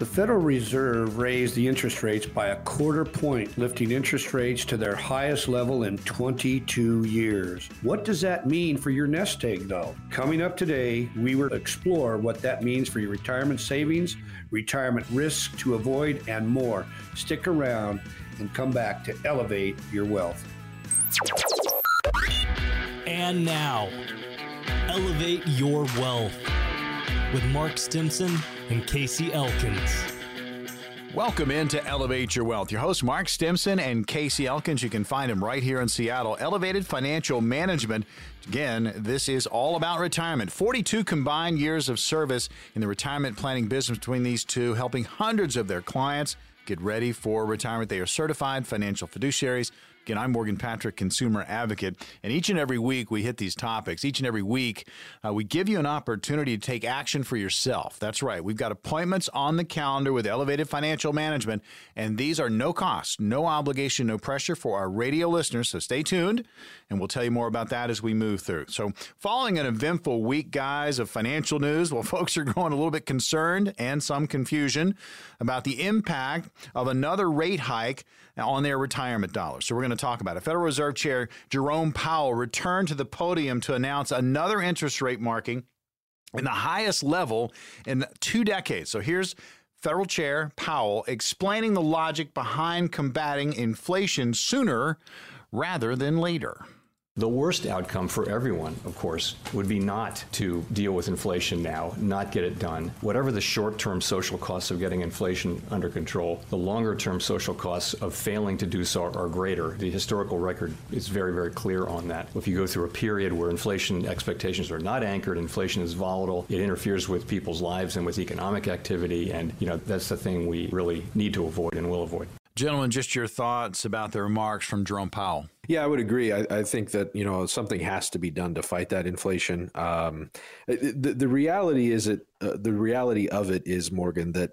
The Federal Reserve raised the interest rates by a quarter point, lifting interest rates to their highest level in 22 years. What does that mean for your nest egg, though? Coming up today, we will explore what that means for your retirement savings, retirement risks to avoid, and more. Stick around and come back to elevate your wealth. And now, elevate your wealth with Mark Stimson and Casey Elkins. Welcome in to Elevate Your Wealth. Your host, Mark Stimson and Casey Elkins. You can find him right here in Seattle. Elevated Financial Management. Again, this is all about retirement. 42 combined years of service in the retirement planning business between these two, helping hundreds of their clients get ready for retirement. They are certified financial fiduciaries Again, I'm Morgan Patrick, consumer advocate, and each and every week we hit these topics. Each and every week uh, we give you an opportunity to take action for yourself. That's right. We've got appointments on the calendar with Elevated Financial Management, and these are no cost, no obligation, no pressure for our radio listeners. So stay tuned, and we'll tell you more about that as we move through. So, following an eventful week, guys, of financial news, well, folks are growing a little bit concerned and some confusion about the impact of another rate hike on their retirement dollars. So we're going to talk about it. Federal Reserve Chair Jerome Powell returned to the podium to announce another interest rate marking in the highest level in two decades. So here's Federal Chair Powell explaining the logic behind combating inflation sooner rather than later. The worst outcome for everyone, of course, would be not to deal with inflation now, not get it done. Whatever the short term social costs of getting inflation under control, the longer term social costs of failing to do so are greater. The historical record is very, very clear on that. If you go through a period where inflation expectations are not anchored, inflation is volatile, it interferes with people's lives and with economic activity, and you know that's the thing we really need to avoid and will avoid. Gentlemen, just your thoughts about the remarks from Jerome Powell. Yeah, I would agree. I, I, think that you know something has to be done to fight that inflation. Um, the, the reality is it. Uh, the reality of it is Morgan that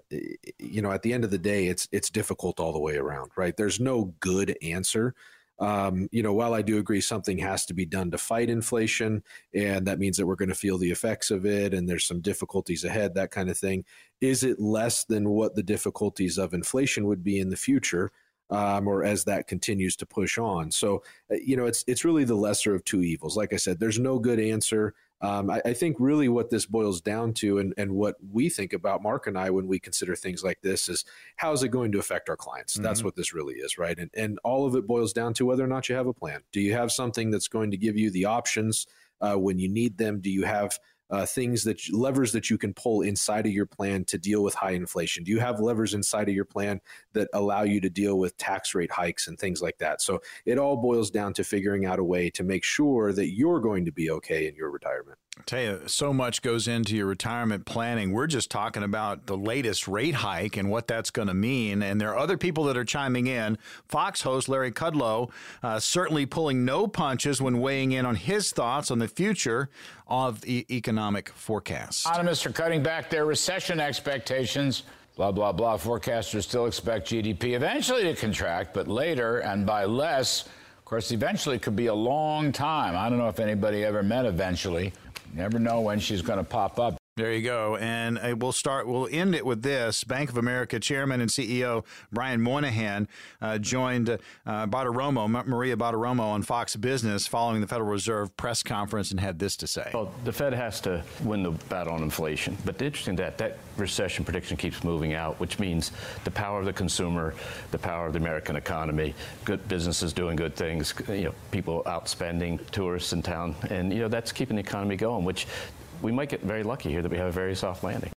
you know at the end of the day, it's it's difficult all the way around. Right? There's no good answer. Um, you know, while I do agree something has to be done to fight inflation, and that means that we're going to feel the effects of it, and there's some difficulties ahead, that kind of thing. Is it less than what the difficulties of inflation would be in the future? Um, or as that continues to push on. So, uh, you know, it's it's really the lesser of two evils. Like I said, there's no good answer. Um, I, I, think really what this boils down to, and, and what we think about Mark and I when we consider things like this, is how is it going to affect our clients? Mm-hmm. That's what this really is, right? And and all of it boils down to whether or not you have a plan. Do you have something that's going to give you the options uh, when you need them? Do you have uh, things that levers that you can pull inside of your plan to deal with high inflation? Do you have levers inside of your plan that allow you to deal with tax rate hikes and things like that? So it all boils down to figuring out a way to make sure that you're going to be okay in your retirement. I tell you, so much goes into your retirement planning. We're just talking about the latest rate hike and what that's going to mean. And there are other people that are chiming in. Fox host Larry Kudlow uh, certainly pulling no punches when weighing in on his thoughts on the future of the economic forecasts. Economists are cutting back their recession expectations. Blah, blah, blah. Forecasters still expect GDP eventually to contract, but later and by less. Of course, eventually could be a long time. I don't know if anybody ever met eventually. Never know when she's going to pop up. There you go. And uh, we'll start, we'll end it with this. Bank of America Chairman and CEO Brian Moynihan uh, joined uh, Bartiromo, Maria Bartiromo on Fox Business following the Federal Reserve press conference and had this to say. Well, the Fed has to win the battle on inflation. But the interesting that that recession prediction keeps moving out, which means the power of the consumer, the power of the American economy, good businesses doing good things, you know, people out spending, tourists in town. And, you know, that's keeping the economy going, which we might get very lucky here that we have a very soft landing.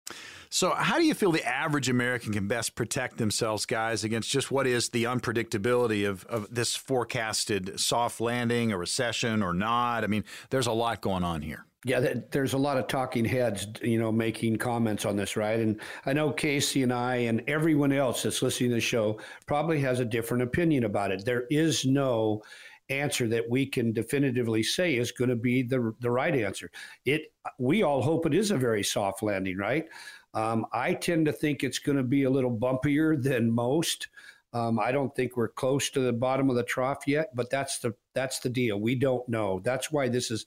So, how do you feel the average American can best protect themselves, guys, against just what is the unpredictability of, of this forecasted soft landing, a recession, or not? I mean, there's a lot going on here. Yeah, there's a lot of talking heads, you know, making comments on this, right? And I know Casey and I and everyone else that's listening to the show probably has a different opinion about it. There is no answer that we can definitively say is going to be the the right answer. It we all hope it is a very soft landing, right? Um, I tend to think it's going to be a little bumpier than most. Um, I don't think we're close to the bottom of the trough yet, but that's the that's the deal. We don't know. That's why this is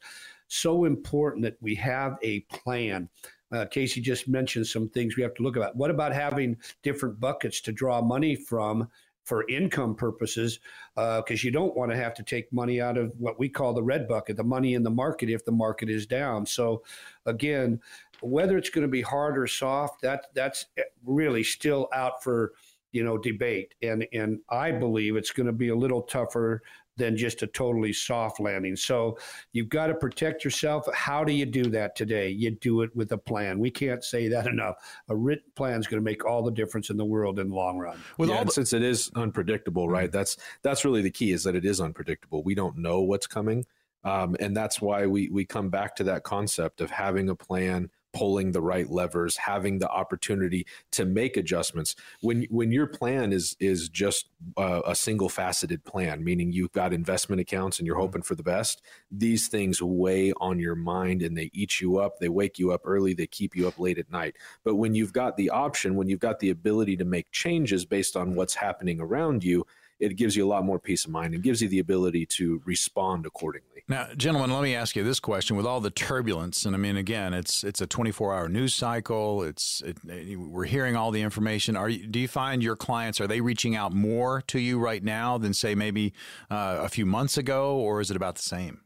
so important that we have a plan. Uh, Casey just mentioned some things we have to look at. What about having different buckets to draw money from for income purposes? Because uh, you don't want to have to take money out of what we call the red bucket, the money in the market if the market is down. So, again, whether it's going to be hard or soft, that that's really still out for you know debate. And and I believe it's going to be a little tougher than just a totally soft landing. So you've got to protect yourself. How do you do that today? You do it with a plan. We can't say that enough. A written plan is going to make all the difference in the world in the long run. With yeah, all the- since it is unpredictable, right? Mm-hmm. That's that's really the key is that it is unpredictable. We don't know what's coming. Um, and that's why we we come back to that concept of having a plan pulling the right levers, having the opportunity to make adjustments. When when your plan is is just a, a single faceted plan, meaning you've got investment accounts and you're mm-hmm. hoping for the best, these things weigh on your mind and they eat you up. They wake you up early. They keep you up late at night. But when you've got the option, when you've got the ability to make changes based on what's happening around you, it gives you a lot more peace of mind and gives you the ability to respond accordingly. Now, gentlemen, let me ask you this question: with all the turbulence, and I mean, again, it's it's a 24-hour news cycle. It's it, we're hearing all the information. Are you, do you find your clients are they reaching out more to you right now than say maybe uh, a few months ago, or is it about the same?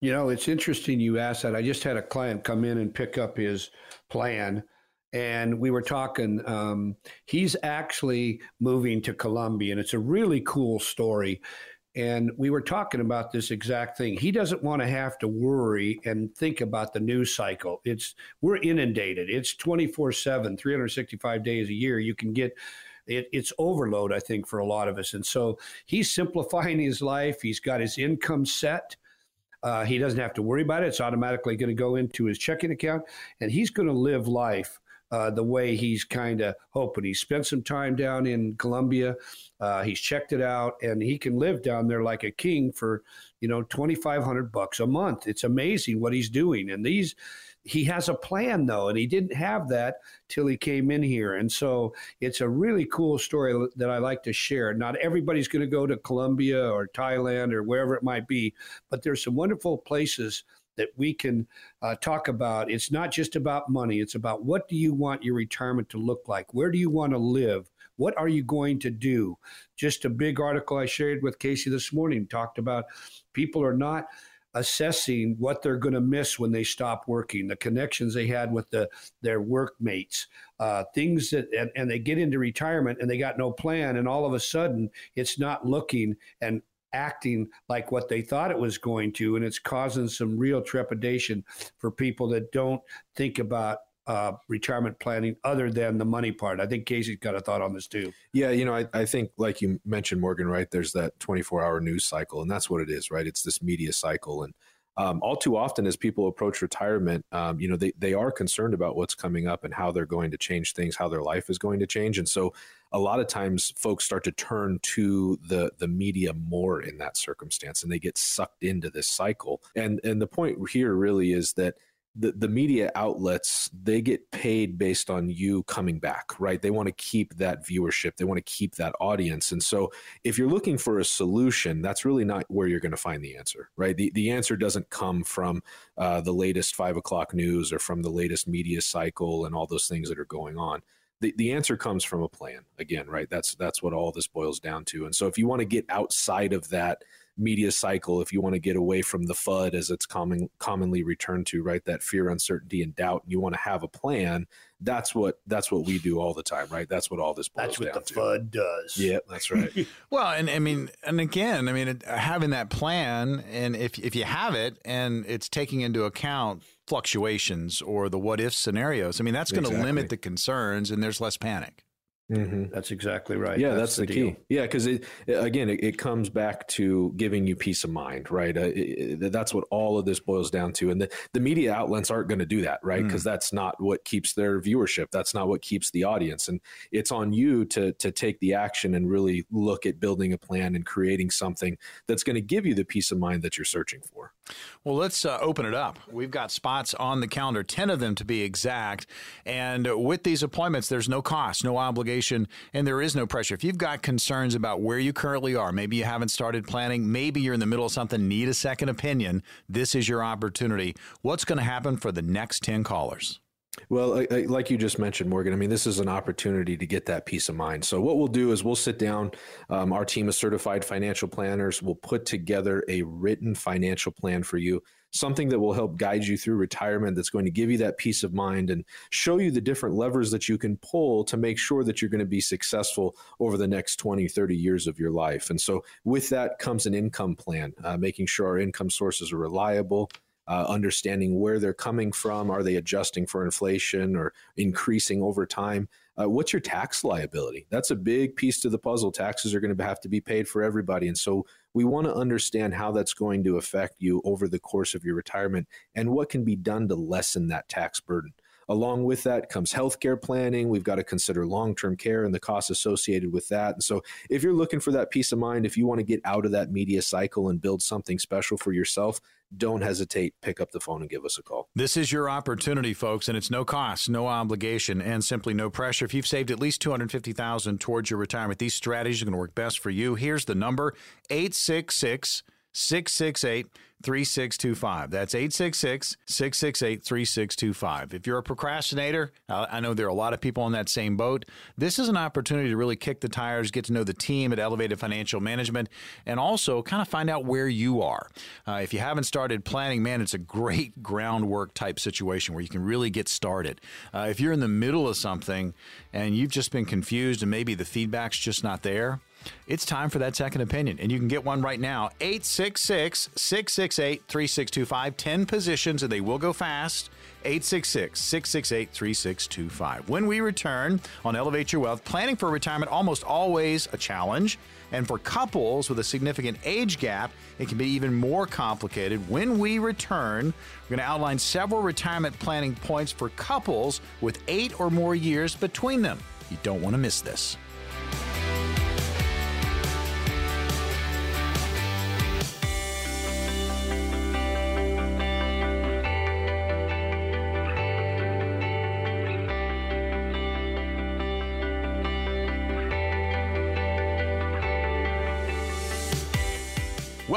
You know, it's interesting you asked that. I just had a client come in and pick up his plan and we were talking. Um, he's actually moving to Colombia, and it's a really cool story. And we were talking about this exact thing. He doesn't want to have to worry and think about the news cycle. It's we're inundated. It's 24/7, 365 days a year. You can get it, it's overload, I think, for a lot of us. And so he's simplifying his life. He's got his income set. Uh, he doesn't have to worry about it. It's automatically going to go into his checking account, and he's going to live life uh, the way he's kind of hoping. He spent some time down in Colombia. Uh, he's checked it out, and he can live down there like a king for you know twenty five hundred bucks a month. It's amazing what he's doing, and these. He has a plan though, and he didn't have that till he came in here. And so it's a really cool story that I like to share. Not everybody's going to go to Colombia or Thailand or wherever it might be, but there's some wonderful places that we can uh, talk about. It's not just about money. It's about what do you want your retirement to look like? Where do you want to live? What are you going to do? Just a big article I shared with Casey this morning talked about people are not assessing what they're going to miss when they stop working, the connections they had with the, their workmates, uh, things that, and, and they get into retirement and they got no plan, and all of a sudden it's not looking and acting like what they thought it was going to, and it's causing some real trepidation for people that don't think about uh, retirement planning other than the money part. I think Casey's got a thought on this too. Yeah, you know, I, I think like you mentioned, Morgan, right? There's that 24 hour news cycle, and that's what it is, right? It's this media cycle, and um, all too often as people approach retirement, um, you know, they, they are concerned about what's coming up and how they're going to change things, how their life is going to change. And so a lot of times folks start to turn to the, the media more in that circumstance and they get sucked into this cycle. And, and the point here really is that the, the media outlets they get paid based on you coming back right? They want to keep that viewership. They want to keep that audience. And so if you're looking for a solution that's really not where you're going to find the answer right? The, the answer doesn't come from uh, the latest five o'clock news or from the latest media cycle and all those things that are going on the, the answer comes from a plan again right that's that's what all this boils down to and so if you want to get outside of that media cycle if you want to get away from the FUD as it's common, commonly returned to, right? That fear, uncertainty, and doubt. You want to have a plan. That's what that's what we do all the time, right? That's what all this boils down. That's what the to. FUD does. Yeah, that's right. well, and I mean, and again, I mean, having that plan, and if if you have it, and it's taking into account fluctuations or the what if scenarios, I mean, that's going to exactly. limit the concerns, and there's less panic. Mm-hmm. That's exactly right. Yeah, that's, that's the, the key. Yeah, because it again, it, it, comes back to giving you peace of mind, right? Uh, it, it, that's what all of this boils down to, and the, the media outlets aren't going to do that, right? Because mm. that's not what keeps their viewership. That's not what keeps the audience, and it's on you to to take the action and really look at building a plan and creating something that's going to give you the peace of mind that you're searching for. Well, let's uh, open it up. We've got spots on the calendar, ten of them to be exact, and with these appointments, there's no cost, no obligation and there is no pressure. If you've got concerns about where you currently are, maybe you haven't started planning, maybe you're in the middle of something, need a second opinion, this is your opportunity. What's going to happen for the next 10 callers? Well, like you just mentioned, Morgan, I mean, this is an opportunity to get that peace of mind. So, what we'll do is we'll sit down. Um, our team of certified financial planners will put together a written financial plan for you, something that will help guide you through retirement, that's going to give you that peace of mind and show you the different levers that you can pull to make sure that you're going to be successful over the next 20, 30 years of your life. And so, with that comes an income plan, uh, making sure our income sources are reliable uh, understanding where they're coming from. Are they adjusting for inflation or increasing over time? Uh, what's your tax liability? That's a big piece to the puzzle. Taxes are going to have to be paid for everybody. And so we want to understand how that's going to affect you over the course of your retirement and what can be done to lessen that tax burden. Along with that comes healthcare planning. We've got to consider long term care and the costs associated with that. And so, if you're looking for that peace of mind, if you want to get out of that media cycle and build something special for yourself, don't hesitate. Pick up the phone and give us a call. This is your opportunity, folks, and it's no cost, no obligation, and simply no pressure. If you've saved at least 250000 towards your retirement, these strategies are going to work best for you. Here's the number 866 668 3625. That's 866 668 3625. If you're a procrastinator, I know there are a lot of people on that same boat. This is an opportunity to really kick the tires, get to know the team at Elevated Financial Management, and also kind of find out where you are. Uh, if you haven't started planning, man, it's a great groundwork type situation where you can really get started. Uh, if you're in the middle of something and you've just been confused and maybe the feedback's just not there, it's time for that second opinion, and you can get one right now. 866 668 3625. 10 positions, and they will go fast. 866 668 3625. When we return on Elevate Your Wealth, planning for retirement almost always a challenge. And for couples with a significant age gap, it can be even more complicated. When we return, we're going to outline several retirement planning points for couples with eight or more years between them. You don't want to miss this.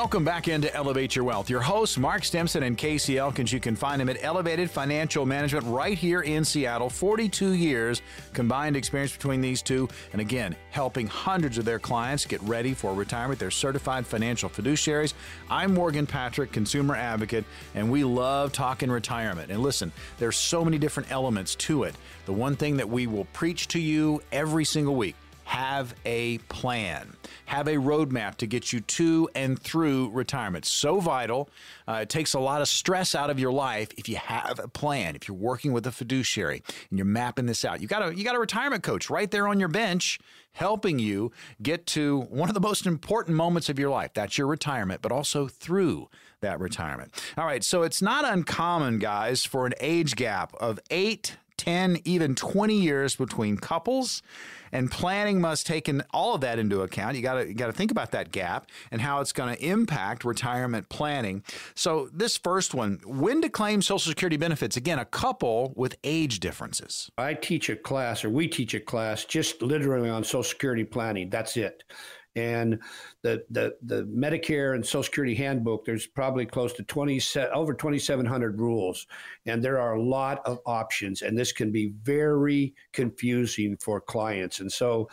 Welcome back into Elevate Your Wealth. Your hosts, Mark Stimson and Casey Elkins. You can find them at Elevated Financial Management right here in Seattle. 42 years combined experience between these two. And again, helping hundreds of their clients get ready for retirement. They're certified financial fiduciaries. I'm Morgan Patrick, consumer advocate, and we love talking retirement. And listen, there's so many different elements to it. The one thing that we will preach to you every single week have a plan. Have a roadmap to get you to and through retirement. So vital. Uh, it takes a lot of stress out of your life if you have a plan. If you're working with a fiduciary and you're mapping this out, you got a you got a retirement coach right there on your bench helping you get to one of the most important moments of your life. That's your retirement, but also through that retirement. All right, so it's not uncommon, guys, for an age gap of eight 10, even 20 years between couples. And planning must take in all of that into account. You got to got to think about that gap and how it's going to impact retirement planning. So this first one, when to claim Social Security benefits? Again, a couple with age differences. I teach a class, or we teach a class, just literally on Social Security planning. That's it and the, the the Medicare and Social Security handbook, there's probably close to 20 over 2,700 rules, and there are a lot of options, and this can be very confusing for clients. And so,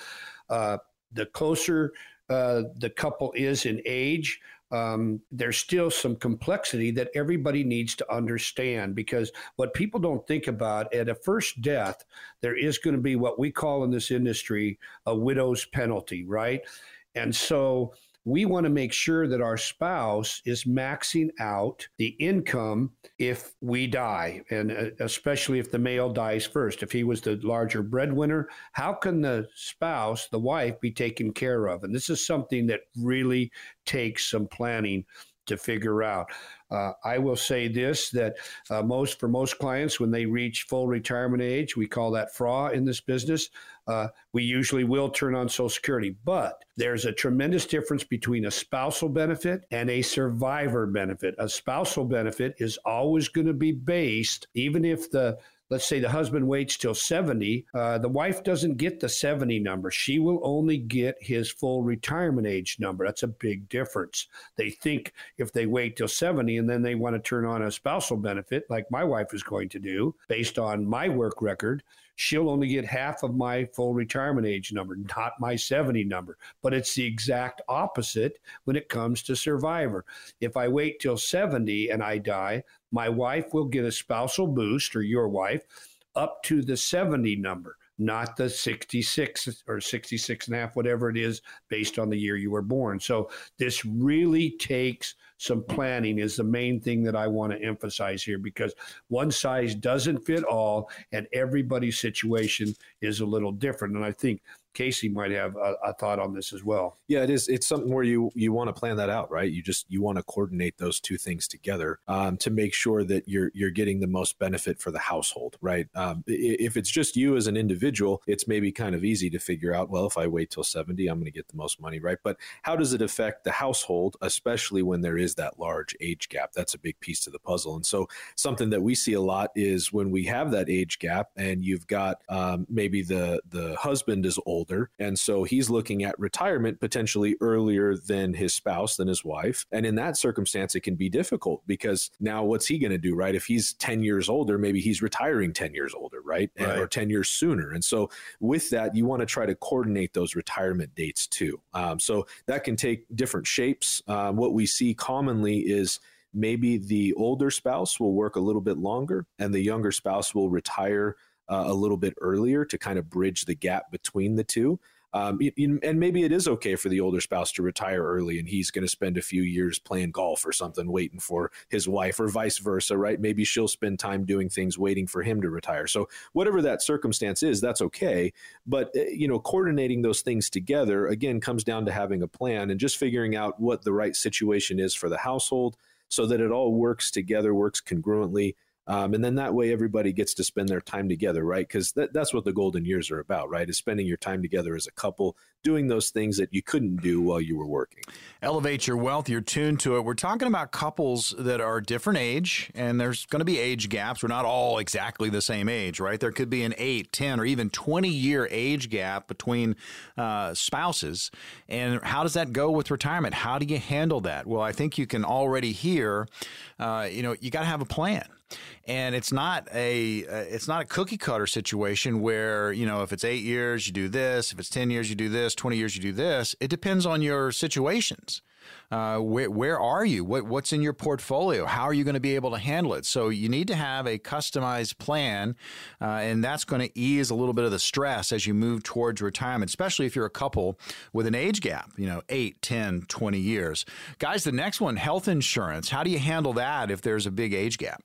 uh, the closer uh, the couple is in age, um, there's still some complexity that everybody needs to understand because what people don't think about at a first death, there is going to be what we call in this industry a widow's penalty, right? And so we want to make sure that our spouse is maxing out the income if we die, and uh, especially if the male dies first. If he was the larger breadwinner, how can the spouse, the wife, be taken care of? And this is something that really takes some planning to figure out. Uh, I will say this: that uh, most for most clients, when they reach full retirement age, we call that FRA in this business. Uh, we usually will turn on Social Security, but there's a tremendous difference between a spousal benefit and a survivor benefit. A spousal benefit is always going to be based, even if the let's say the husband waits till 70, uh, the wife doesn't get the 70 number. She will only get his full retirement age number. That's a big difference. They think if they wait till 70 and then they want to turn on a spousal benefit, like my wife is going to do, based on my work record, she'll only get half of my full retirement age number, not my 70 number. But it's the exact opposite when it comes to survivor. If I wait till 70 and I die, my wife will get a spousal boost, or your wife, up to the 70 number not the 66 or 66 and a half, whatever it is, based on the year you were born. So this really takes some planning is the main thing that I want to emphasize here because one size doesn't fit all and everybody's situation is a little different. And I think Casey might have a, a, thought on this as well. Yeah, it is. It's something where you you want to plan that out, right? You just you want to coordinate those two things together um, to make sure that you're you're getting the most benefit for the household, right? Um, if it's just you as an individual, it's maybe kind of easy to figure out. Well, if I wait till seventy, I'm going to get the most money, right? But how does it affect the household, especially when there is that large age gap? That's a big piece to the puzzle. And so something that we see a lot is when we have that age gap, and you've got um, maybe the the husband is old older. And so he's looking at retirement potentially earlier than his spouse, than his wife. And in that circumstance, it can be difficult because now what's he going to do, right? If he's 10 years older, maybe he's retiring 10 years older, right? right. Or 10 years sooner. And so with that, you want to try to coordinate those retirement dates too. Um, so that can take different shapes. Um, what we see commonly is maybe the older spouse will work a little bit longer and the younger spouse will retire uh, a little bit earlier to kind of bridge the gap between the two. Um, and maybe it is okay for the older spouse to retire early and he's going to spend a few years playing golf or something waiting for his wife or vice versa right? Maybe she'll spend time doing things waiting for him to retire. So whatever that circumstance is that's okay. But uh, you know coordinating those things together again comes down to having a plan and just figuring out what the right situation is for the household so that it all works together works congruently um, and then that way everybody gets to spend their time together, right? Because that, that's what the golden years are about, right? Is spending your time together as a couple, doing those things that you couldn't do while you were working. Elevate your wealth. You're tuned to it. We're talking about couples that are different age, and there's going to be age gaps. We're not all exactly the same age, right? There could be an 8, 10, or even 20 year age gap between uh, spouses. And how does that go with retirement? How do you handle that? Well, I think you can already hear, uh, you know, you got to have a plan and it's not a uh, it's not a cookie cutter situation where you know if it's eight years you do this if it's 10 years you do this 20 years you do this it depends on your situations uh, where, where are you? What, what's in your portfolio? How are you going to be able to handle it? So you need to have a customized plan, uh, and that's going to ease a little bit of the stress as you move towards retirement, especially if you're a couple with an age gap, you know, 8, 10, 20 years. Guys, the next one, health insurance. How do you handle that if there's a big age gap?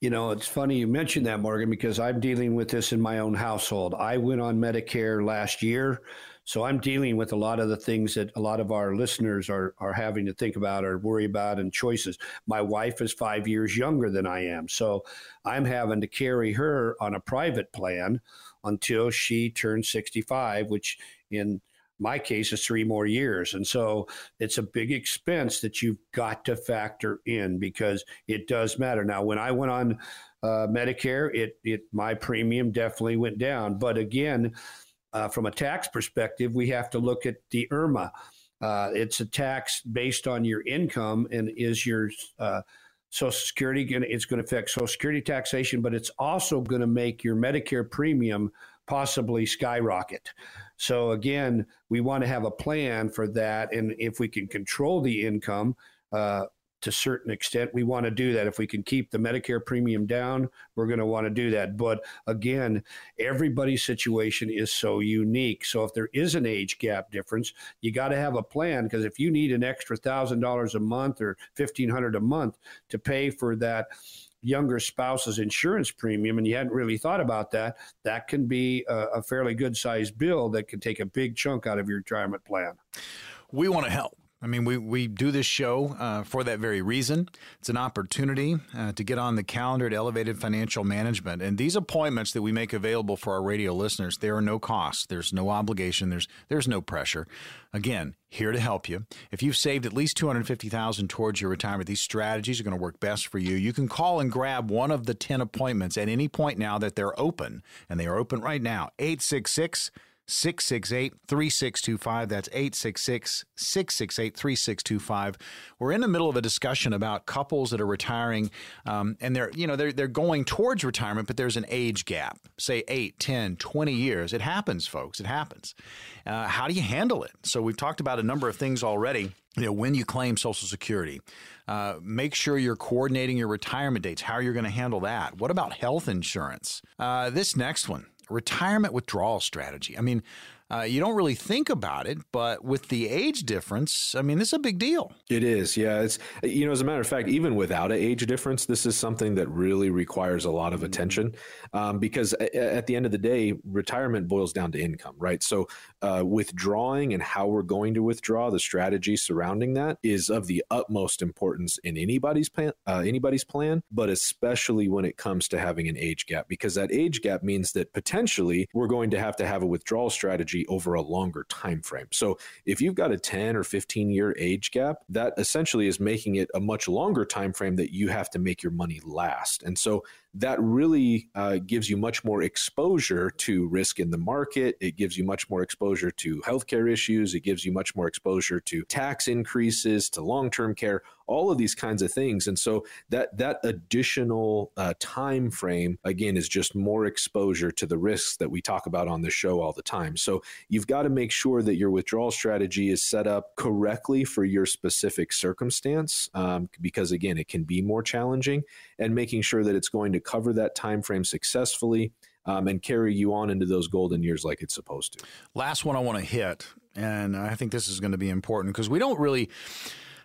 You know, it's funny you mentioned that, Morgan, because I'm dealing with this in my own household. I went on Medicare last year, so I'm dealing with a lot of the things that a lot of our listeners are are having to think about or worry about and choices. My wife is five years younger than I am, so I'm having to carry her on a private plan until she turns 65, which in my case is three more years. And so it's a big expense that you've got to factor in because it does matter. Now, when I went on uh, Medicare, it, it my premium definitely went down. But again, uh, from a tax perspective, we have to look at the IRMAA. Uh, it's a tax based on your income and is your uh, Social Security going it's going to affect Social Security taxation, but it's also going to make your Medicare premium possibly skyrocket. So again, we want to have a plan for that, and if we can control the income uh, to certain extent, we want to do that. If we can keep the Medicare premium down, we're going to want to do that. But again, everybody's situation is so unique. So if there is an age gap difference, you got to have a plan because if you need an extra thousand dollars a month or fifteen hundred a month to pay for that younger spouse's insurance premium and you hadn't really thought about that, that can be a, a fairly good sized bill that can take a big chunk out of your retirement plan. We want to help. I mean, we, we do this show uh, for that very reason. It's an opportunity uh, to get on the calendar at Elevated Financial Management. And these appointments that we make available for our radio listeners, there are no costs. There's no obligation. There's there's no pressure. Again, here to help you. If you've saved at least 250,000 towards your retirement, these strategies are going to work best for you. You can call and grab one of the 10 appointments at any point now that they're open, and they are open right now. 866 668 3625. That's 866 668 3625. We're in the middle of a discussion about couples that are retiring um, and they're, you know, they're, they're going towards retirement, but there's an age gap, say 8, 10, 20 years. It happens, folks. It happens. Uh, how do you handle it? So we've talked about a number of things already. You know, when you claim Social Security, uh, make sure you're coordinating your retirement dates, how are you're going to handle that. What about health insurance? Uh, this next one, retirement withdrawal strategy. I mean, uh, you don't really think about it, but with the age difference, I mean, this is a big deal. It is, yeah. It's you know, as a matter of fact, even without an age difference, this is something that really requires a lot of attention um, because at the end of the day, retirement boils down to income, right? So, uh, withdrawing and how we're going to withdraw, the strategy surrounding that is of the utmost importance in anybody's plan, uh, anybody's plan, but especially when it comes to having an age gap, because that age gap means that potentially we're going to have to have a withdrawal strategy over a longer time frame. So if you've got a 10 or 15 year age gap, that essentially is making it a much longer time frame that you have to make your money last. And so that really uh, gives you much more exposure to risk in the market. It gives you much more exposure to healthcare issues. It gives you much more exposure to tax increases, to long term care, all of these kinds of things. And so that that additional uh, time frame again is just more exposure to the risks that we talk about on the show all the time. So you've got to make sure that your withdrawal strategy is set up correctly for your specific circumstance, um, because again, it can be more challenging, and making sure that it's going to cover that time frame successfully um, and carry you on into those golden years like it's supposed to. Last one I want to hit, and I think this is going to be important because we don't really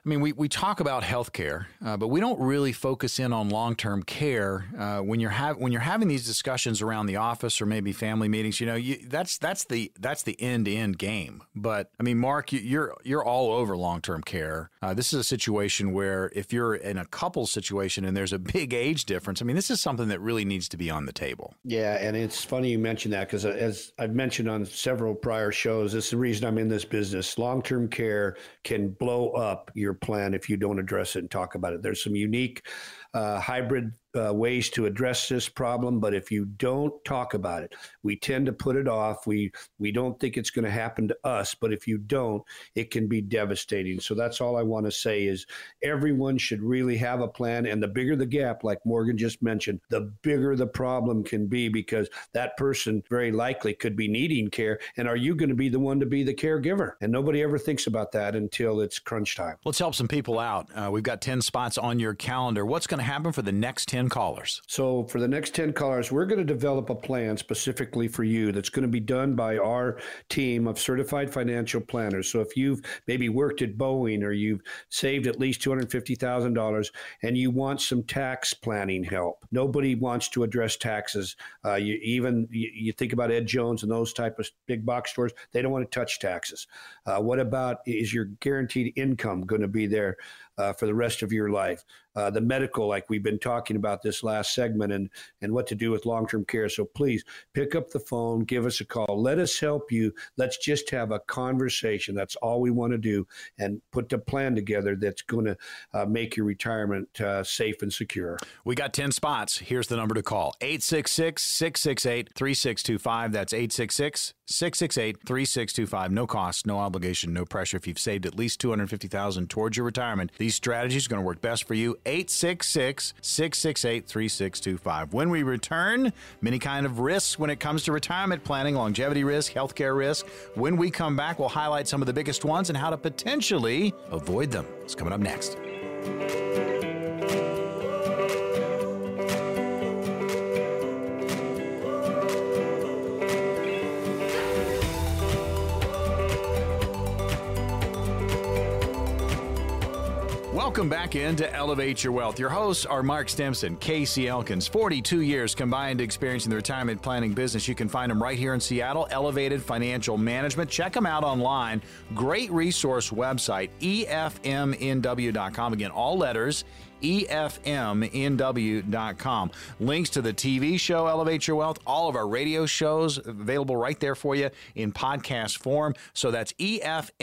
I mean, we, we talk about healthcare, uh, but we don't really focus in on long term care uh, when you're ha- when you're having these discussions around the office or maybe family meetings. You know, you, that's that's the that's the end to end game. But I mean, Mark, you, you're you're all over long term care. Uh, this is a situation where if you're in a couple situation and there's a big age difference, I mean, this is something that really needs to be on the table. Yeah, and it's funny you mentioned that because as I've mentioned on several prior shows, this is the reason I'm in this business. Long term care can blow up your plan if you don't address it and talk about it. There's some unique uh, hybrid uh, ways to address this problem, but if you don't talk about it, we tend to put it off. We we don't think it's going to happen to us, but if you don't, it can be devastating. So that's all I want to say is everyone should really have a plan, and the bigger the gap, like Morgan just mentioned, the bigger the problem can be because that person very likely could be needing care, and are you going to be the one to be the caregiver? And nobody ever thinks about that until it's crunch time. Let's help some people out. Uh, we've got ten spots on your calendar. What's going to happen for the next ten callers? So for the next 10 callers, we're going to develop a plan specifically for you that's going to be done by our team of certified financial planners. So if you've maybe worked at Boeing or you've saved at least $250,000 and you want some tax planning help, nobody wants to address taxes. Uh, you even you, you, think about Ed Jones and those type of big box stores, they don't want to touch taxes. Uh, what about is your guaranteed income going to be there uh, for the rest of your life? Uh, the medical, like we've been talking about this last segment, and and what to do with long term care. So please pick up the phone, give us a call, let us help you. Let's just have a conversation. That's all we want to do, and put the plan together that's going to uh, make your retirement uh, safe and secure. We got ten spots. Here's the number to call: 866 668 3625. That's 866 668 3625. No cost, no obligation, no pressure. If you've saved at least 250000 towards your retirement, these strategies are going to work best for you. 866 668 3625. When we return, many kind of risks when it comes to retirement planning, longevity risk, healthcare risk. When we come back, we'll highlight some of the biggest ones and how to potentially avoid them. It's coming up next. Welcome back into Elevate Your Wealth. Your hosts are Mark Stimson, Casey Elkins. 42 years combined experience in the retirement planning business. You can find them right here in Seattle, Elevated Financial Management. Check them out online. Great resource website, efmnw.com. Again, all letters, EFMNW.com. Links to the TV show Elevate Your Wealth, all of our radio shows available right there for you in podcast form. So that's EFMNW.com.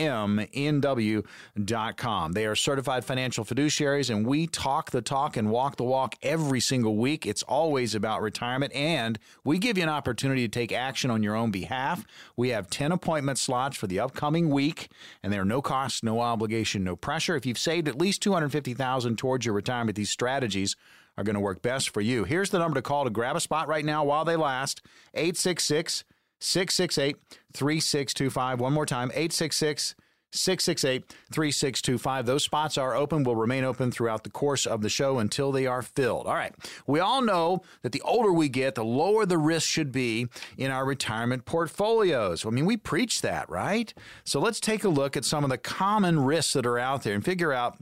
They are certified financial fiduciaries, and we talk the talk and walk the walk every single week. It's always about retirement, and we give you an opportunity to take action on your own behalf. We have 10 appointment slots for the upcoming week, and there are no costs, no obligation, no pressure. If you've saved at least 250000 towards your retirement, these strategies are going to work best for you. Here's the number to call to grab a spot right now while they last 866 668 3625. One more time 866 668 3625. Those spots are open, will remain open throughout the course of the show until they are filled. All right. We all know that the older we get, the lower the risk should be in our retirement portfolios. I mean, we preach that, right? So let's take a look at some of the common risks that are out there and figure out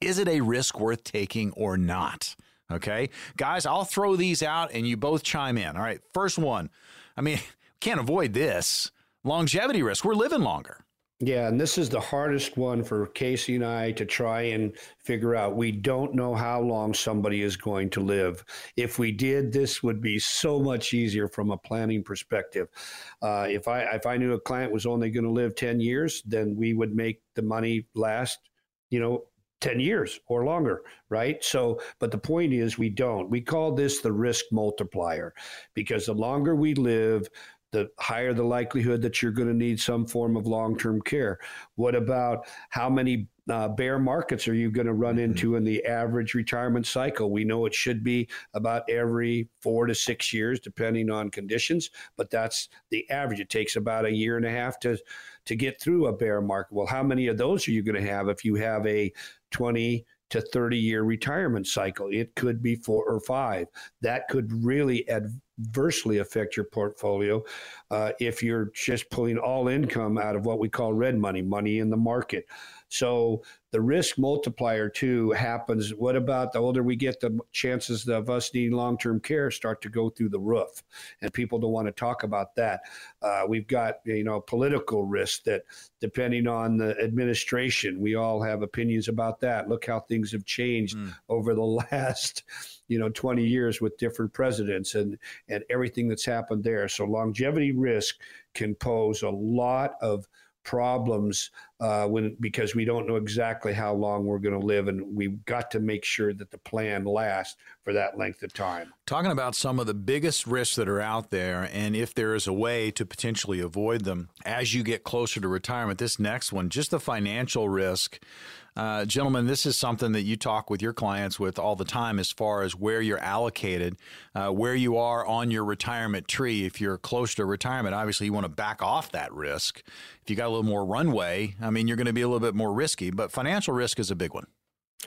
is it a risk worth taking or not? Okay. Guys, I'll throw these out and you both chime in. All right. First one. I mean, can't avoid this longevity risk. We're living longer. Yeah, and this is the hardest one for Casey and I to try and figure out. We don't know how long somebody is going to live. If we did, this would be so much easier from a planning perspective. Uh, if I if I knew a client was only going to live ten years, then we would make the money last, you know, 10 years or longer, right? So, but the point is, we don't. We call this the risk multiplier because the longer we live, the higher the likelihood that you're going to need some form of long term care. What about how many uh, bear markets are you going to run mm-hmm. into in the average retirement cycle? We know it should be about every four to six years, depending on conditions, but that's the average. It takes about a year and a half to to get through a bear market. Well, how many of those are you going to have if you have a 20 to 30 year retirement cycle? It could be four or five. That could really adversely affect your portfolio uh, if you're just pulling all income out of what we call red money, money in the market. So the risk multiplier too happens. What about the older we get, the chances of us needing long term care start to go through the roof, and people don't want to talk about that. Uh, we've got you know political risk that depending on the administration, we all have opinions about that. Look how things have changed mm. over the last you know 20 years with different presidents and and everything that's happened there. So longevity risk can pose a lot of problems uh, when because we don't know exactly how long we're going to live, and we've got to make sure that the plan lasts for that length of time. Talking about some of the biggest risks that are out there, and if there is a way to potentially avoid them as you get closer to retirement. This next one, just the financial risk. Uh, gentlemen, this is something that you talk with your clients with all the time as far as where you're allocated, uh, where you are on your retirement tree. If you're close to retirement, obviously you want to back off that risk. If you got a little more runway, I mean, you're going to be a little bit more risky, but financial risk is a big one.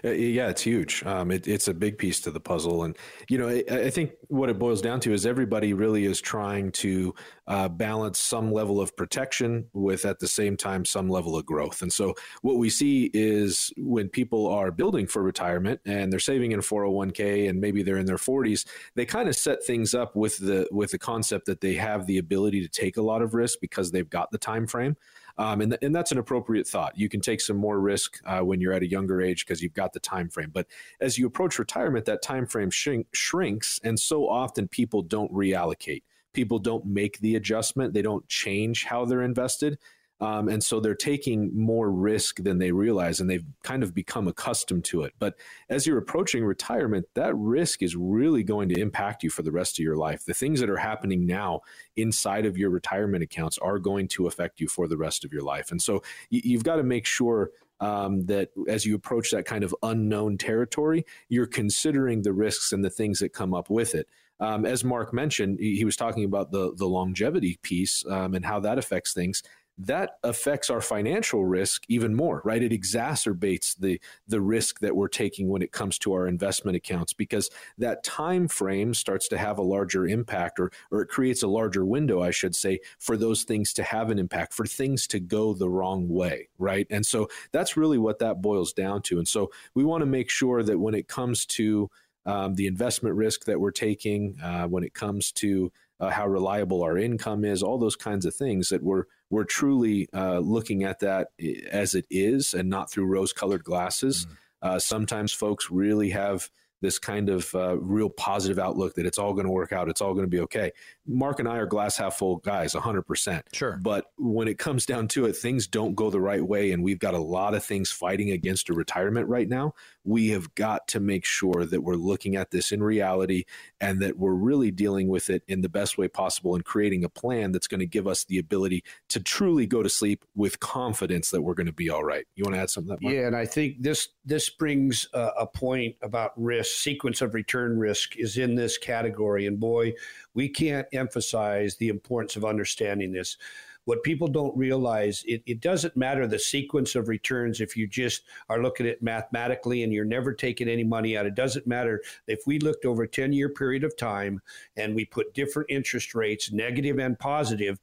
Uh, yeah, it's huge. Um, it, it's a big piece to the puzzle, and you know, I, I, think what it boils down to is everybody really is trying to uh, balance some level of protection with, at the same time, some level of growth. And so, what we see is when people are building for retirement and they're saving in 401k, and maybe they're in their 40s, they kind of set things up with the with the concept that they have the ability to take a lot of risk because they've got the time frame. Um, and, th- and that's an appropriate thought. You can take some more risk uh, when you're at a younger age because you've got the time frame. But as you approach retirement, that time frame shrink- shrinks, and so often people don't reallocate. People don't make the adjustment. They don't change how they're invested. Um, and so they're taking more risk than they realize, and they've kind of become accustomed to it. But as you're approaching retirement, that risk is really going to impact you for the rest of your life. The things that are happening now inside of your retirement accounts are going to affect you for the rest of your life. And so you've got to make sure um, that as you approach that kind of unknown territory, you're considering the risks and the things that come up with it. Um, as Mark mentioned, he, he, was talking about the the longevity piece um, and how that affects things that affects our financial risk even more, right? It exacerbates the the risk that we're taking when it comes to our investment accounts because that time frame starts to have a larger impact or or it creates a larger window, I should say, for those things to have an impact, for things to go the wrong way, right? And so that's really what that boils down to. And so we want to make sure that when it comes to um, the investment risk that we're taking, uh, when it comes to uh, how reliable our income is, all those kinds of things that we're we're truly uh, looking at that as it is and not through rose-colored glasses. Mm. sometimes folks really have this kind of uh, real positive outlook that it's all going to work out, it's all going to be okay. Mark and I are glass half full guys, 100%. Sure. But when it comes down to it, things don't go the right way, and we've got a lot of things fighting against a retirement right now. We have got to make sure that we're looking at this in reality and that we're really dealing with it in the best way possible and creating a plan that's going to give us the ability to truly go to sleep with confidence that we're going to be all right. You want to add something? That, yeah, and I think this this brings a point about risk. Sequence of return risk is in this category, and boy, we can't emphasize the importance of understanding this. What people don't realize, it, it doesn't matter the sequence of returns if you just are looking at mathematically and you're never taking any money out. It doesn't matter if we looked over a 10 year period of time and we put different interest rates, negative and positive,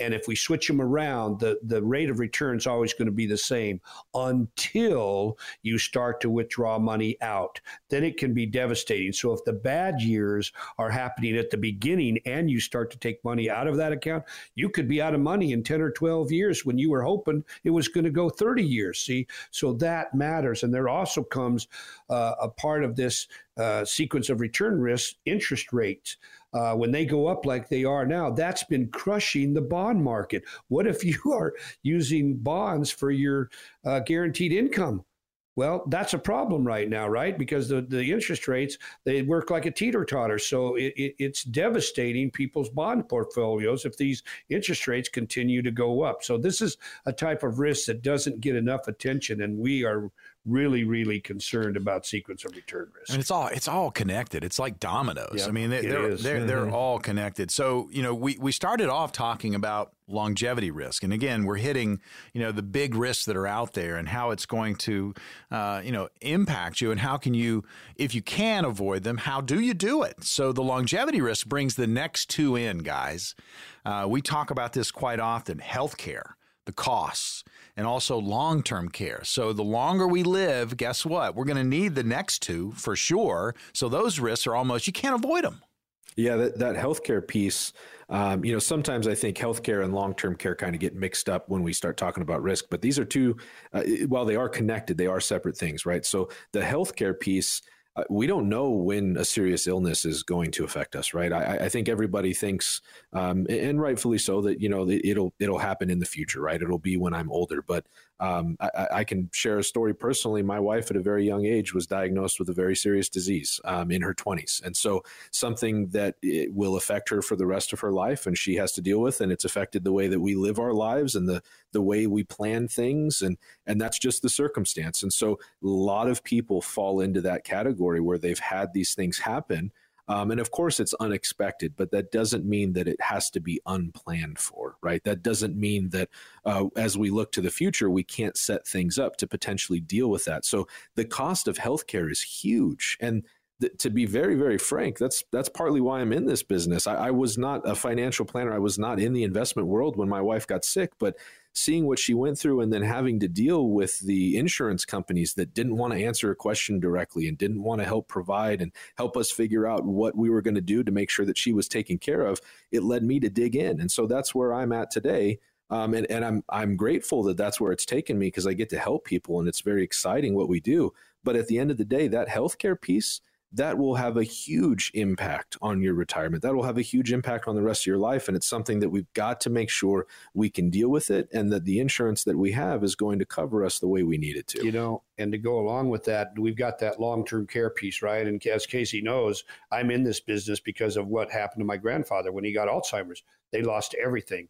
and if we switch them around, the, the rate of return is always going to be the same until you start to withdraw money out. Then it can be devastating. So if the bad years are happening at the beginning and you start to take money out of that account, you could be out of money in 10 or 12 years when you were hoping it was going to go 30 years. See, so that matters. And there also comes uh, a part of this uh, sequence of return risk interest rates uh, when they go up like they are now, that's been crushing the bond market. What if you are using bonds for your uh, guaranteed income? Well, that's a problem right now, right? Because the, the interest rates they work like a teeter totter, so it, it, it's devastating people's bond portfolios if these interest rates continue to go up. So this is a type of risk that doesn't get enough attention, and we are really, really concerned about sequence of return risk. And it's all it's all connected. It's like dominoes. Yep, I mean, they, are they're mm-hmm. they're all connected. So you know, we we started off talking about longevity risk, and again, we're hitting you know the big risks that are out there and how it's going to uh, you know impact you, and how can you, if you can avoid them, how do you do it? So the longevity risk brings the next two in, guys. Uh, we talk about this quite often: healthcare, the costs and also long term care. So the longer we live, guess what? We're going to need the next two for sure. So those risks are almost, you can't avoid them. Yeah, that, that healthcare piece, um, you know, sometimes I think healthcare and long term care kind of get mixed up when we start talking about risk, but these are two, uh, while they are connected, they are separate things, right? So the healthcare piece, we don't know when a serious illness is going to affect us, right? I, I think everybody thinks, um, and rightfully so, that you know it'll it'll happen in the future, right? It'll be when I'm older. But um, I, I, can share a story personally. My wife, at a very young age, was diagnosed with a very serious disease um, in her 20s, and so something that will affect her for the rest of her life, and she has to deal with, and it's affected the way that we live our lives and the the way we plan things, and and that's just the circumstance. And so, a lot of people fall into that category where they've had these things happen um, and of course, it's unexpected, but that doesn't mean that it has to be unplanned for, right? That doesn't mean that uh, as we look to the future, we can't set things up to potentially deal with that. So the cost of healthcare is huge. And to be very, very frank, that's that's partly why I'm in this business. I, I was not a financial planner. I was not in the investment world when my wife got sick, but seeing what she went through and then having to deal with the insurance companies that didn't want to answer a question directly and didn't want to help provide and help us figure out what we were going to do to make sure that she was taken care of, it led me to dig in. And so that's where I'm at today. Um, and, and I'm I'm grateful that that's where it's taken me because I get to help people and it's very exciting what we do. But at the end of the day, that healthcare piece that will have a huge impact on your retirement. That will have a huge impact on the rest of your life. And it's something that we've got to make sure we can deal with it and that the insurance that we have is going to cover us the way we need it to. You know, and to go along with that, we've got that long term care piece, right? And as Casey knows, I'm in this business because of what happened to my grandfather when he got Alzheimer's. They lost everything.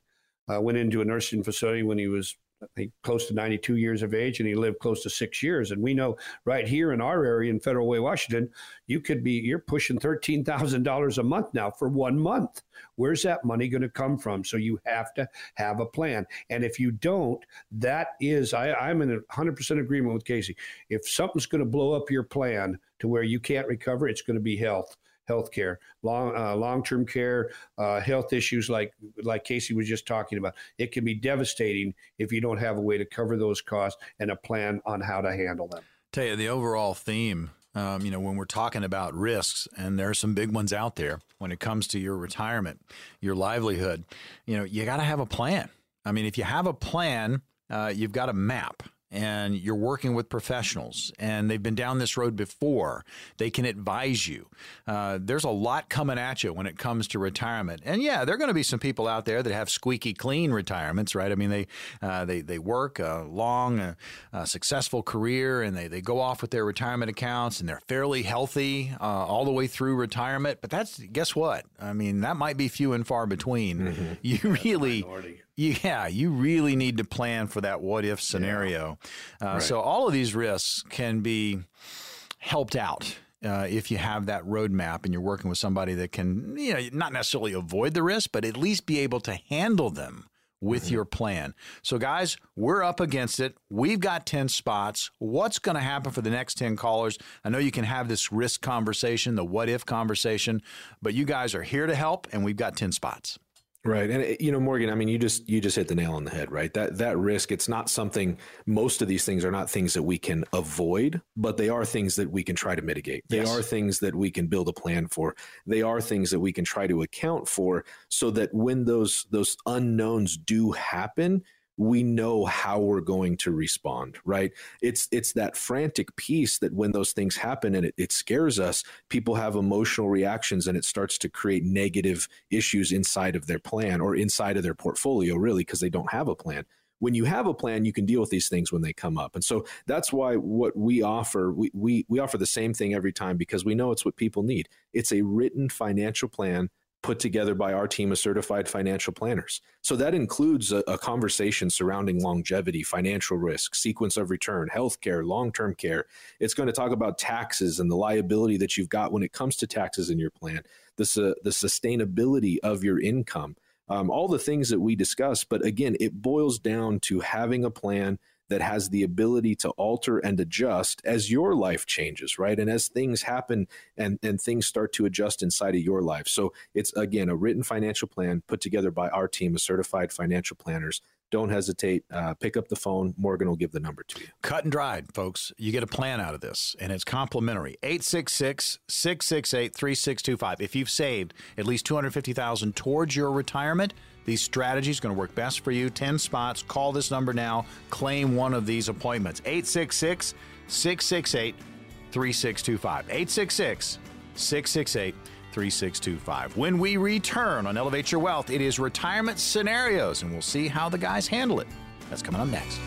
Uh, went into a nursing facility when he was Think close to 92 years of age, and he lived close to six years. And we know right here in our area in Federal Way, Washington, you could be you're pushing thirteen thousand dollars a month now for one month. Where's that money going to come from? So you have to have a plan. And if you don't, that is I, I'm in 100 percent agreement with Casey. If something's going to blow up your plan to where you can't recover, it's going to be health health care, long uh, long term care, uh, health issues like like Casey was just talking about. It can be devastating if you don't have a way to cover those costs and a plan on how to handle them. Tell you the overall theme. Um, you know, when we're talking about risks, and there are some big ones out there when it comes to your retirement, your livelihood, you know, you got to have a plan. I mean, if you have a plan, uh, you've got a map and you're working with professionals and they've been down this road before, they can advise you. Uh, there's a lot coming at you when it comes to retirement. And yeah, there are going to be some people out there that have squeaky clean retirements, right? I mean, they uh, they they work a long, uh, uh successful career and they, they go off with their retirement accounts and they're fairly healthy uh, all the way through retirement. But that's guess what? I mean, that might be few and far between. Mm-hmm. You really yeah, you really need to plan for that what if scenario. Yeah. Uh, right. So all of these risks can be helped out. Uh, if you have that roadmap and you're working with somebody that can, you know, not necessarily avoid the risk, but at least be able to handle them with mm-hmm. your plan. So, guys, we're up against it. We've got 10 spots. What's going to happen for the next 10 callers? I know you can have this risk conversation, the what if conversation, but you guys are here to help, and we've got 10 spots. Right. And eh, you know, Morgan, I mean, you just you just hit the nail on the head, right? That that risk, it's not something most of these things are not things that we can avoid, but they are things that we can try to mitigate. They yes. are things that we can build a plan for. They are things that we can try to account for so that when those those unknowns do happen, we know how we're going to respond right it's it's that frantic piece that when those things happen and it, it scares us people have emotional reactions and it starts to create negative issues inside of their plan or inside of their portfolio really because they don't have a plan when you have a plan, you can deal with these things when they come up. And so that's why what we offer, we, we, we offer the same thing every time because we know it's what people need. It's a written financial plan put together by our team of certified financial planners. So that includes a, a, conversation surrounding longevity, financial risk, sequence of return, healthcare, long term care. It's going to talk about taxes and the liability that you've got when it comes to taxes in your plan, the, the sustainability of your income, um, all the things that we discuss. But again, it boils down to having a plan that has the ability to alter and adjust as your life changes, right? And as things happen and, and things start to adjust inside of your life. So it's, again, a written financial plan put together by our team of certified financial planners don't hesitate. Uh, pick up the phone. Morgan will give the number to you. Cut and dried, folks. You get a plan out of this, and it's complimentary. 866 668 3625. If you've saved at least 250000 towards your retirement, these strategies are going to work best for you. 10 spots. Call this number now. Claim one of these appointments. 866 668 3625. 866 668 3625. When we return on Elevate Your Wealth, it is retirement scenarios, and we'll see how the guys handle it. That's coming up next.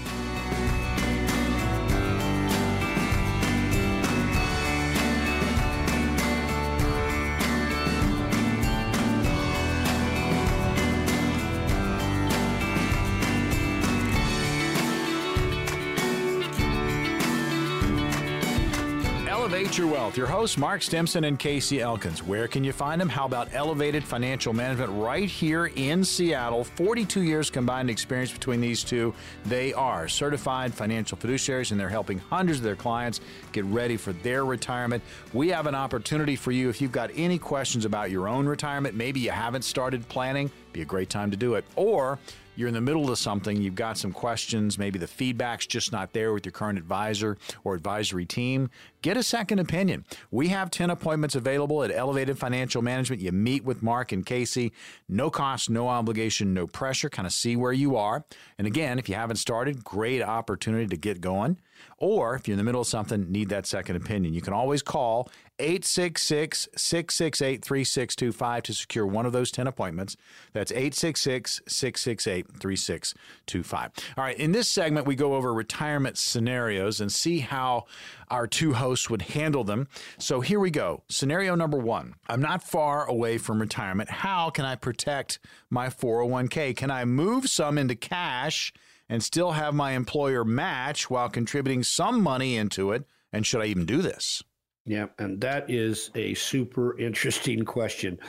Your Wealth. Your hosts, Mark Stimson and Casey Elkins. Where can you find them? How about Elevated Financial Management right here in Seattle? 42 years combined experience between these two. They are certified financial fiduciaries and they're helping hundreds of their clients get ready for their retirement. We have an opportunity for you if you've got any questions about your own retirement. Maybe you haven't started planning, be a great time to do it. Or you're in the middle of something, you've got some questions, maybe the feedback's just not there with your current advisor or advisory team, get a second opinion. We have 10 appointments available at Elevated Financial Management. You meet with Mark and Casey, no cost, no obligation, no pressure, kind of see where you are. And again, if you haven't started, great opportunity to get going. Or if you're in the middle of something, need that second opinion, you can always call 866 668 3625 to secure one of those 10 appointments. That's 866 668 3625. All right, in this segment, we go over retirement scenarios and see how our two hosts would handle them. So here we go. Scenario number one I'm not far away from retirement. How can I protect my 401k? Can I move some into cash? And still have my employer match while contributing some money into it? And should I even do this? Yeah, and that is a super interesting question.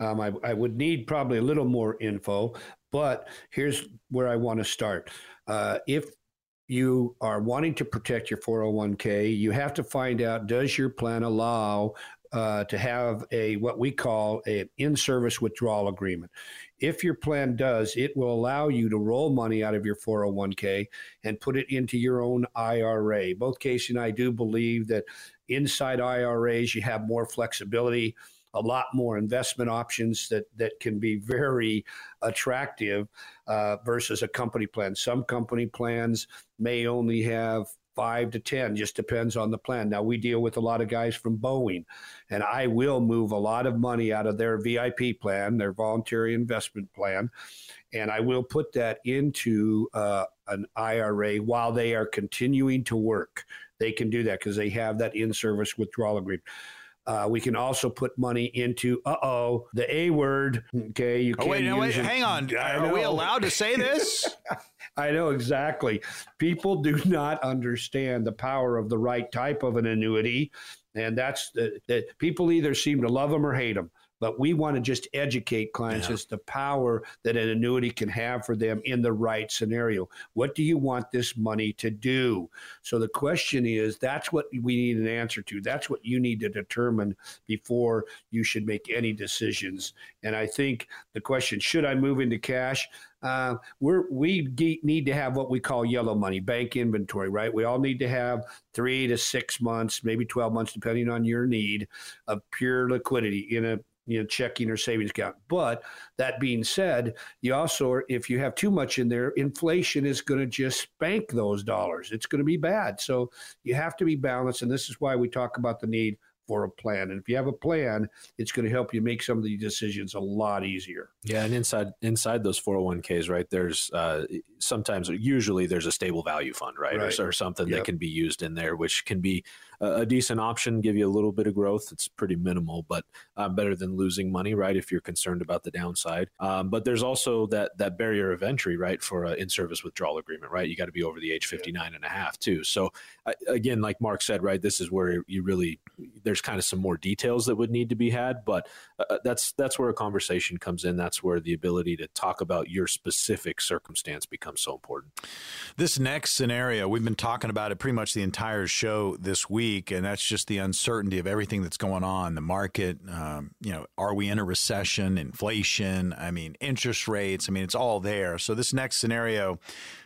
Um, I, I, would need probably a little more info, but here's where I want to start. Uh, if you are wanting to protect your 401k, you have to find out does your plan allow uh, to have a what we call an in-service withdrawal agreement. If your plan does, it will allow you to roll money out of your 401k and put it into your own IRA. Both Casey and I do believe that inside IRAs you have more flexibility a lot more investment options that that can be very attractive uh, versus a company plan. Some company plans may only have five to 10, just depends on the plan. Now, we deal with a lot of guys from Boeing, and I will move a lot of money out of their VIP plan, their voluntary investment plan, and I will put that into uh, an IRA while they are continuing to work. They can do that because they have that in service withdrawal agreement. Uh, we can also put money into uh oh the A word. Okay, you can't. Oh, wait, no, wait, it. hang on. Are we allowed to say this? I know exactly. People do not understand the power of the right type of an annuity, and that's the, the people either seem to love them or hate them but we want to just educate clients yeah. as the power that an annuity can have for them in the right scenario. What do you want this money to do? So the question is that's what we need an answer to. That's what you need to determine before you should make any decisions. And I think the question should I move into cash? Uh, we're, we need to have what we call yellow money, bank inventory, right? We all need to have three to six months, maybe 12 months, depending on your need of pure liquidity in a you know checking or savings account but that being said you also if you have too much in there inflation is going to just spank those dollars it's going to be bad so you have to be balanced and this is why we talk about the need for a plan. And if you have a plan, it's going to help you make some of the decisions a lot easier. Yeah, and inside inside those 401ks, right? There's uh, sometimes, usually, there's a stable value fund, right, right. Or, or, something yep. that can be used in there, which can be a, a, decent option, give you a little bit of growth. It's pretty minimal, but uh, better than losing money, right? If you're concerned about the downside. Um, but there's also that that barrier of entry, right, for an in-service withdrawal agreement, right? You got to be over the age 59 and a half too. So again, like Mark said, right, this is where you really there's kind of some more details that would need to be had, but uh, uh, that's that's where a conversation comes in. That's where the ability to talk about your specific circumstance becomes so important. This next scenario, we've been talking about it pretty much the entire show this week, and that's just the uncertainty of everything that's going on, the market. Um, you know, are we in a recession? Inflation? I mean, interest rates. I mean, it's all there. So this next scenario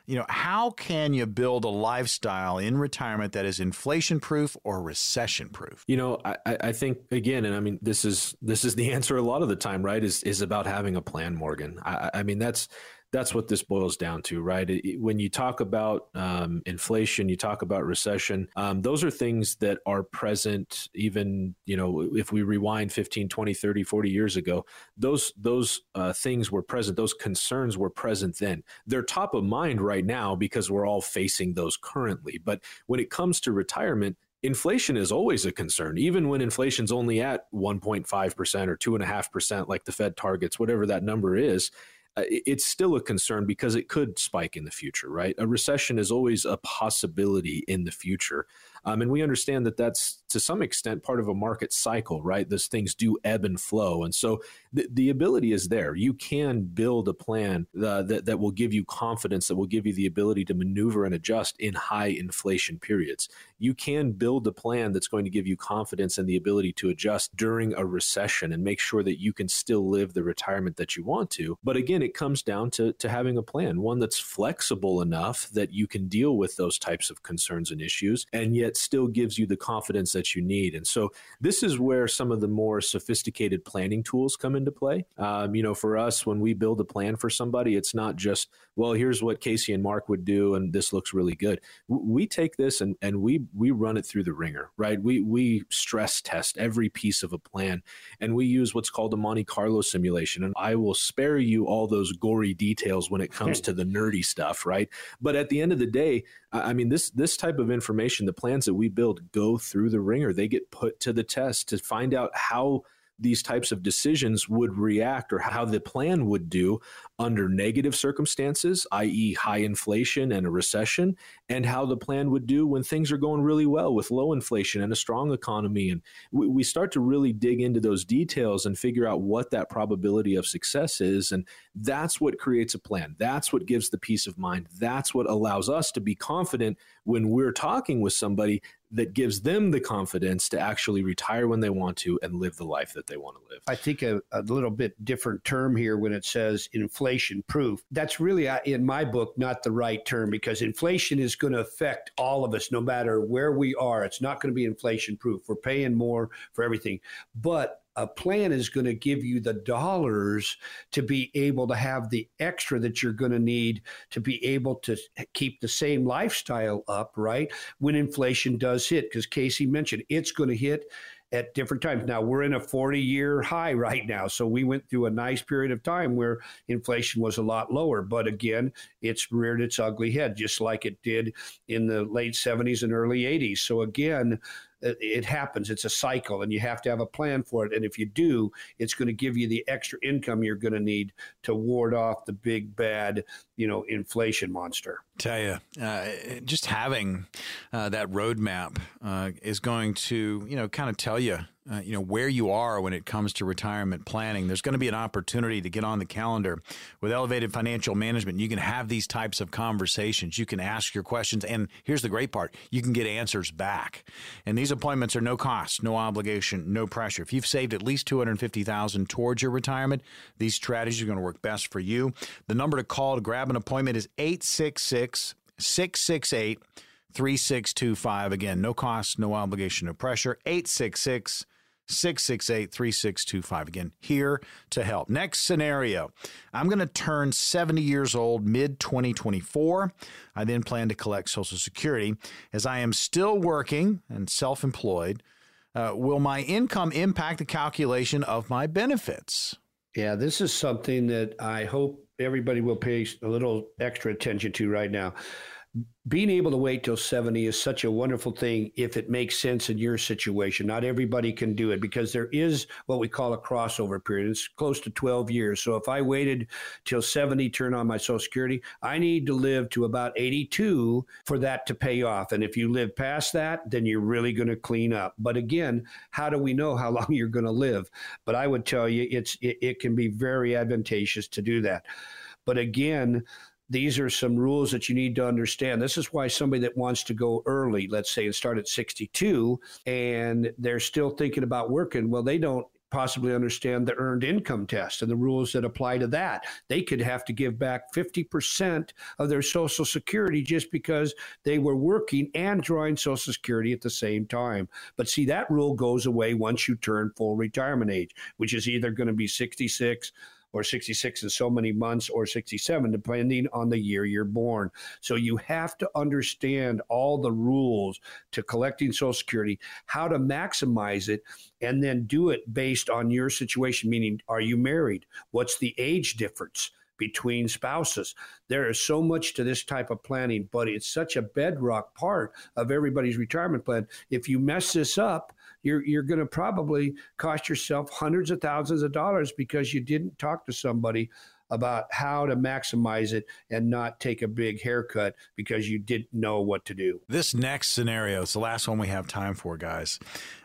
you know, how can you build a lifestyle in retirement that is inflation proof or recession proof? You know, I, I think again, and I mean, this is this is the answer a lot of the time, right? Is is about having a plan, Morgan. I, I mean, that's that's what this boils down to, right? It, when you talk about um, inflation, you talk about recession, um, those are things that are present even, you know, if we rewind 15, 20, 30, 40 years ago, those, those uh, things were present, those concerns were present then. They're top of mind right now because we're all facing those currently. But when it comes to retirement, inflation is always a concern, even when inflation's only at 1.5% or 2.5%, like the Fed targets, whatever that number is. Uh, it's still a concern because it could spike in the future, right? A recession is always a possibility in the future. Um, and we understand that that's to some extent part of a market cycle, right? Those things do ebb and flow. And so the, the ability is there. You can build a plan uh, that, that will give you confidence, that will give you the ability to maneuver and adjust in high inflation periods. You can build a plan that's going to give you confidence and the ability to adjust during a recession and make sure that you can still live the retirement that you want to. But again, it comes down to, to having a plan, one that's flexible enough that you can deal with those types of concerns and issues and yet still gives you the confidence that you need. And so this is where some of the more sophisticated planning tools come into play. Um, you know, for us, when we build a plan for somebody, it's not just, well, here's what Casey and Mark would do, and this looks really good. We take this and, and we we run it through the wringer, right? We we stress test every piece of a plan, and we use what's called a Monte Carlo simulation. And I will spare you all those gory details when it comes hmm. to the nerdy stuff, right? But at the end of the day, I mean, this this type of information, the plans that we build go through the wringer. They get put to the test to find out how these types of decisions would react or how the plan would do under negative circumstances, i.e., high inflation and a recession, and how the plan would do when things are going really well with low inflation and a strong economy. And we, we start to really dig into those details and figure out what that probability of success is. And that's what creates a plan. That's what gives the peace of mind. That's what allows us to be confident when we're talking with somebody that gives them the confidence to actually retire when they want to and live the life that they want to live. I think a, a little bit different term here when it says inflation proof. That's really, uh, in my book, not the right term because inflation is going to affect all of us no matter where we are. It's not going to be inflation proof. We're paying more for everything. But a plan is going to give you the dollars to be able to have the extra that you're going to need to be able to keep the same lifestyle up, right? When inflation does hit, because Casey mentioned it's going to hit at different times. Now we're in a 40 year high right now. So we went through a nice period of time where inflation was a lot lower. But again, it's reared its ugly head, just like it did in the late 70s and early 80s. So again, it happens. It's a cycle, and you have to have a plan for it. And if you do, it's going to give you the extra income you're going to need to ward off the big bad, you know, inflation monster. Tell you, uh, just having uh, that roadmap uh, is going to, you know, kind of tell you uh, you know where you are when it comes to retirement planning. There's going to be an opportunity to get on the calendar with Elevated Financial Management. You can have these types of conversations. You can ask your questions, and here's the great part: you can get answers back. And these appointments are no cost, no obligation, no pressure. If you've saved at least two hundred fifty thousand towards your retirement, these strategies are going to work best for you. The number to call to grab an appointment is 866 668 3625. Again, no cost, no obligation, no pressure. 866 668 3625. Again, here to help. Next scenario I'm going to turn 70 years old mid 2024. I then plan to collect Social Security. As I am still working and self employed, uh, will my income impact the calculation of my benefits? Yeah, this is something that I hope everybody will pay a little extra attention to right now being able to wait till 70 is such a wonderful thing if it makes sense in your situation. Not everybody can do it because there is what we call a crossover period. It's close to 12 years. So if I waited till 70, turn on my Social Security, I need to live to about 82 for that to pay off. And if you live past that, then you're really going to clean up. But again, how do we know how long you're going to live? But I would tell you it's it, it can be very advantageous to do that. But again, these are some rules that you need to understand. This is why somebody that wants to go early, let's say, and start at 62, and they're still thinking about working, well, they don't possibly understand the earned income test and the rules that apply to that. They could have to give back 50% of their Social Security just because they were working and drawing Social Security at the same time. But see, that rule goes away once you turn full retirement age, which is either going to be 66 or 66 in so many months or 67, depending on the year you're born. So you have to understand all the rules to collecting Social Security, how to maximize it, and then do it based on your situation, meaning, are you married? What's the age difference? between spouses. There is so much to this type of planning, but it's such a bedrock part of everybody's retirement plan. If you mess this up, you're you're going to probably cost yourself hundreds of thousands of dollars because you didn't talk to somebody about how to maximize it and not take a big haircut because you didn't know what to do. This next scenario is the last one we have time for, guys.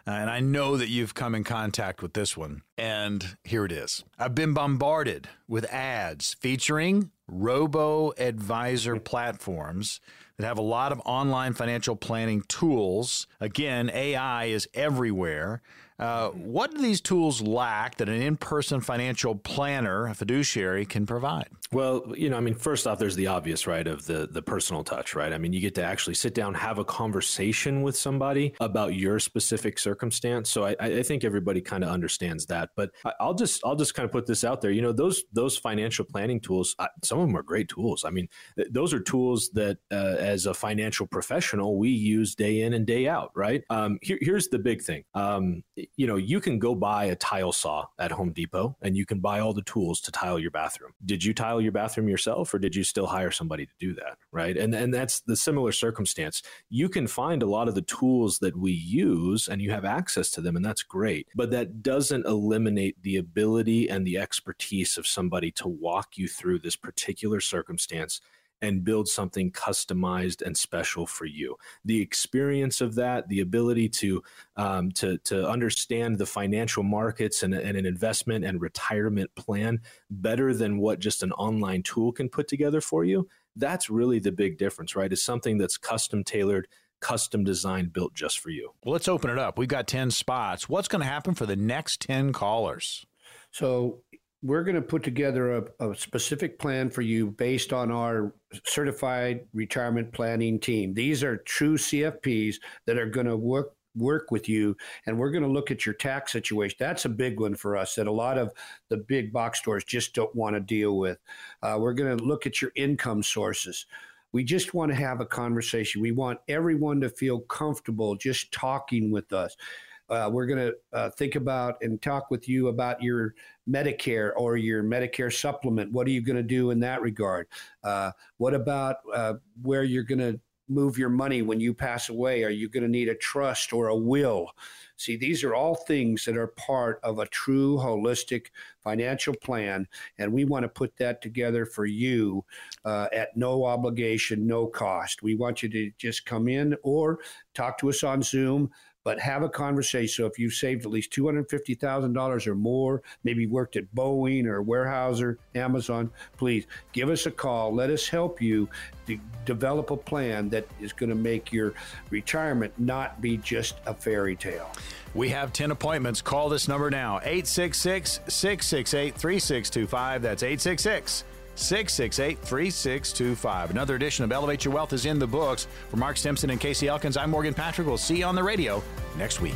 Uh, and I know that you've come in contact with this one. And here it is I've been bombarded with ads featuring robo advisor platforms that have a lot of online financial planning tools. Again, AI is everywhere. Uh, what do these tools lack that an in person financial planner, a fiduciary, can provide? Well, you know, I mean, first off, there's the obvious, right, of the the personal touch, right? I mean, you get to actually sit down, have a conversation with somebody about your specific circumstance. So I, I think everybody kind of understands that. But I'll just I'll just kind of put this out there. You know, those those financial planning tools, some of them are great tools. I mean, those are tools that, uh, as a financial professional, we use day in and day out, right? Um, here, here's the big thing. Um, you know, you can go buy a tile saw at Home Depot and you can buy all the tools to tile your bathroom. Did you tile remodel your bathroom yourself or did you still hire somebody to do that? Right. And, and that's the similar circumstance. You can find a lot of the tools that we use and you have access to them, and that's great. But that doesn't eliminate the ability and the expertise of somebody to walk you through this particular circumstance and build something customized and special for you. The experience of that, the ability to um, to to understand the financial markets and, and, an investment and retirement plan better than what just an online tool can put together for you. That's really the big difference, right? Is something that's custom tailored. Custom designed, built just for you. Well, let's open it up. We've got 10 spots. What's going to happen for the next 10 callers? So, we're going to put together a, a, specific plan for you based on our certified retirement planning team. These are true CFPs that are going to work work with you and we're going to look at your tax situation. That's a big one for us that a lot of the big box stores just don't want to deal with. Uh, we're going to look at your income sources. We just want to have a conversation. We want everyone to feel comfortable just talking with us uh, we're going to uh, think about and talk with you about your Medicare or your Medicare supplement. What are you going to do in that regard? Uh, what about uh, where you're going to move your money when you pass away? Are you going to need a trust or a will? See, these are all things that are part of a true holistic financial plan, and we want to put that together for you uh, at no obligation, no cost. We want you to just come in or talk to us on Zoom but have a conversation. So if you've saved at least $250,000 or more, maybe worked at Boeing or Weyerhaeuser, Amazon, please give us a call. Let us help you to develop a plan that is going to make your retirement not be just a fairy tale. We have 10 appointments. Call this number now 866 668 3625. That's 866 668 3625. Another edition of Elevate Your Wealth is in the books. For Mark Stimson and Casey Elkins, I'm Morgan Patrick. We'll see you on the radio next week.